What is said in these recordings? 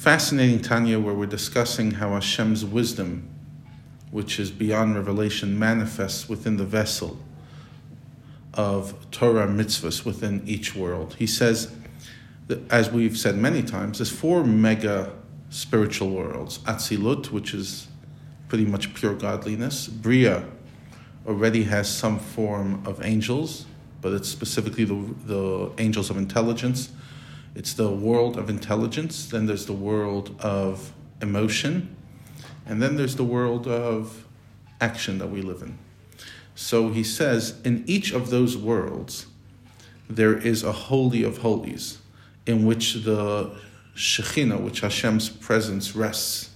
Fascinating Tanya, where we're discussing how Hashem's wisdom, which is beyond revelation, manifests within the vessel of Torah mitzvahs within each world. He says, that, as we've said many times, there's four mega spiritual worlds Atzilut, which is pretty much pure godliness, Bria already has some form of angels, but it's specifically the, the angels of intelligence. It's the world of intelligence, then there's the world of emotion, and then there's the world of action that we live in. So he says, in each of those worlds, there is a holy of holies in which the Shekhinah, which Hashem's presence rests.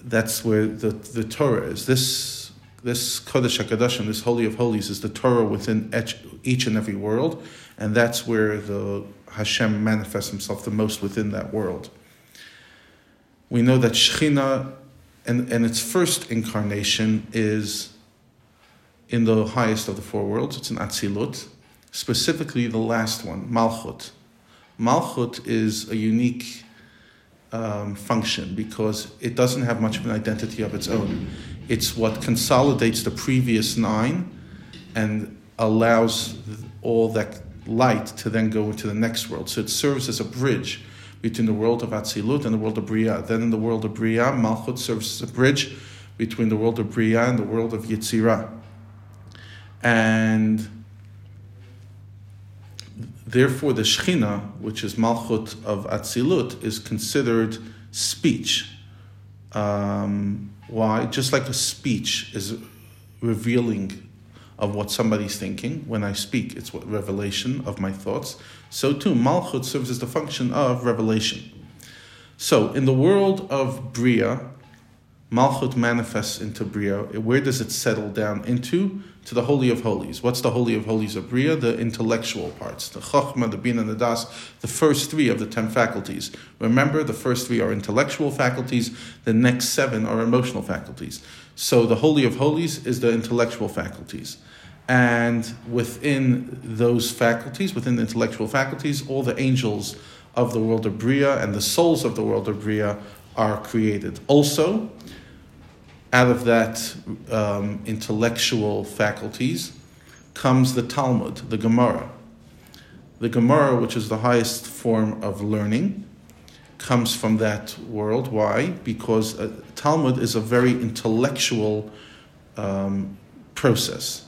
That's where the, the Torah is. This, this Kodesh HaKadoshim, this Holy of Holies, is the Torah within each, and every world, and that's where the Hashem manifests himself the most within that world. We know that Shekhinah and, and its first incarnation is in the highest of the four worlds. It's in Atzilut, specifically the last one, Malchut. Malchut is a unique um, function because it doesn't have much of an identity of its own. It's what consolidates the previous nine and allows all that light to then go into the next world. So it serves as a bridge between the world of Atzilut and the world of Bria. Then in the world of Bria, Malchut serves as a bridge between the world of Bria and the world of Yetzirah. And therefore, the Shechina, which is Malchut of Atzilut, is considered speech. Um, why? Just like a speech is revealing of what somebody's thinking when I speak, it's what revelation of my thoughts. So too, Malchut serves as the function of revelation. So, in the world of Bria, Malchut manifests into Bria. Where does it settle down into? To the Holy of Holies. What's the Holy of Holies of Bria? The intellectual parts. The Chokhmah, the Bin, and the Das, the first three of the ten faculties. Remember, the first three are intellectual faculties, the next seven are emotional faculties. So the Holy of Holies is the intellectual faculties. And within those faculties, within the intellectual faculties, all the angels of the world of Bria and the souls of the world of Bria are created. Also, out of that um, intellectual faculties comes the Talmud, the Gemara. The Gemara, which is the highest form of learning, comes from that world. Why? Because uh, Talmud is a very intellectual um, process.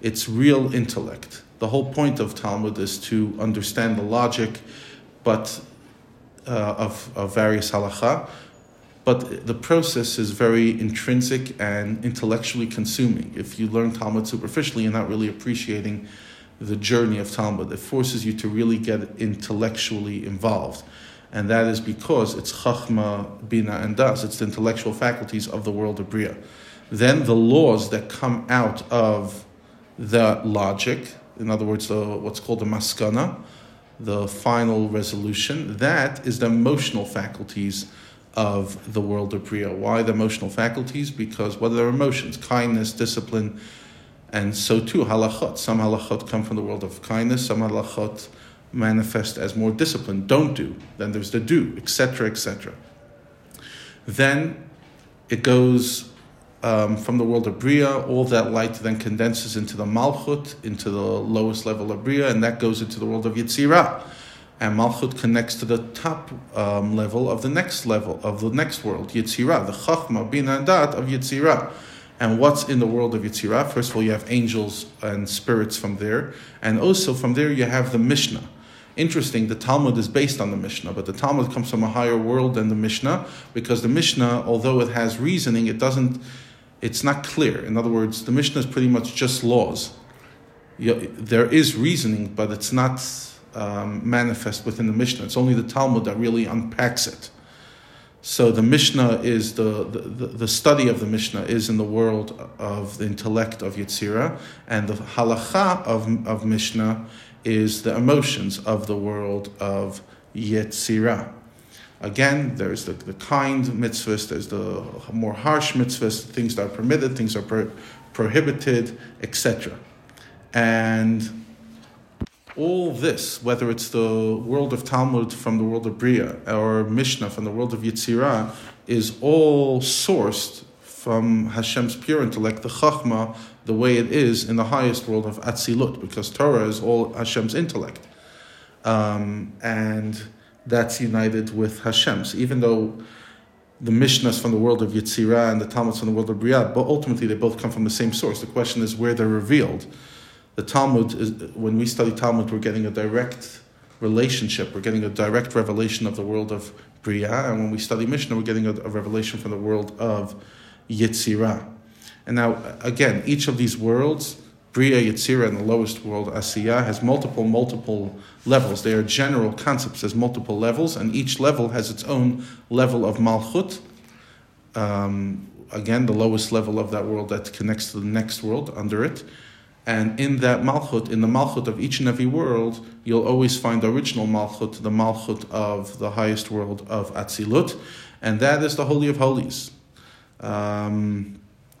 It's real intellect. The whole point of Talmud is to understand the logic, but uh, of, of various halacha, but the process is very intrinsic and intellectually consuming. If you learn Talmud superficially, you're not really appreciating the journey of Talmud. It forces you to really get intellectually involved. And that is because it's Chachma, Bina, and Das. It's the intellectual faculties of the world of Bria. Then the laws that come out of the logic, in other words, the, what's called the maskana, the final resolution, that is the emotional faculties of the world of Bria. Why the emotional faculties? Because what are their emotions? Kindness, discipline, and so too halachot. Some halachot come from the world of kindness, some halachot manifest as more discipline. Don't do. Then there's the do, etc., etc. Then it goes um, from the world of Bria, all that light then condenses into the Malchut, into the lowest level of Bria, and that goes into the world of Yetzirah and Malchut connects to the top um, level of the next level of the next world, Yitzirah, the Chachma, Bina, Dat of Yitzirah. And what's in the world of Yitzirah? First of all, you have angels and spirits from there, and also from there you have the Mishnah. Interesting, the Talmud is based on the Mishnah, but the Talmud comes from a higher world than the Mishnah because the Mishnah, although it has reasoning, it doesn't. It's not clear. In other words, the Mishnah is pretty much just laws. There is reasoning, but it's not um, manifest within the Mishnah. It's only the Talmud that really unpacks it. So the Mishnah is the, the, the study of the Mishnah is in the world of the intellect of Yetzirah, and the halacha of, of Mishnah is the emotions of the world of Yetzirah. Again, there's the, the kind mitzvahs, there's the more harsh mitzvahs, things that are permitted, things are pro- prohibited, etc. And all this, whether it's the world of Talmud from the world of Bria or Mishnah from the world of Yitzirah, is all sourced from Hashem's pure intellect, the Chachma, the way it is in the highest world of Atzilut, because Torah is all Hashem's intellect. Um, and that's united with Hashem's. Even though the Mishnahs from the world of Yitzirah and the Talmuds from the world of Bria, but ultimately they both come from the same source. The question is where they're revealed the Talmud is when we study Talmud, we're getting a direct relationship. We're getting a direct revelation of the world of Bria, and when we study Mishnah, we're getting a, a revelation from the world of Yitzirah. And now, again, each of these worlds, Bria, Yitzirah, and the lowest world, Asiya, has multiple, multiple levels. They are general concepts. There's multiple levels, and each level has its own level of Malchut. Um, again, the lowest level of that world that connects to the next world under it. And in that Malchut, in the Malchut of each and every world, you'll always find the original Malchut, the Malchut of the highest world of Atzilut, and that is the Holy of Holies. Um,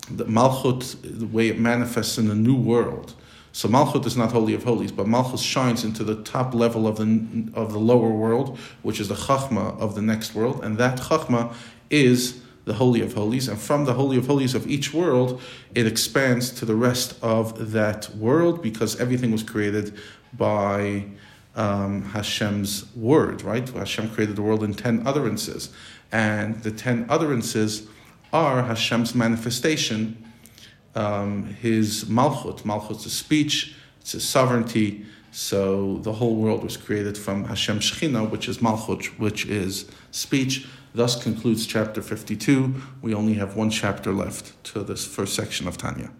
the Malchut, the way it manifests in the new world. So Malchut is not Holy of Holies, but Malchut shines into the top level of the, of the lower world, which is the Chachma of the next world, and that Chachma is the Holy of Holies, and from the Holy of Holies of each world, it expands to the rest of that world because everything was created by um, Hashem's word, right? Hashem created the world in 10 utterances, and the 10 utterances are Hashem's manifestation, um, his Malchut. Malchut is speech, it's his sovereignty. So the whole world was created from Hashem Shechina, which is Malchut, which is speech. Thus concludes chapter 52. We only have one chapter left to this first section of Tanya.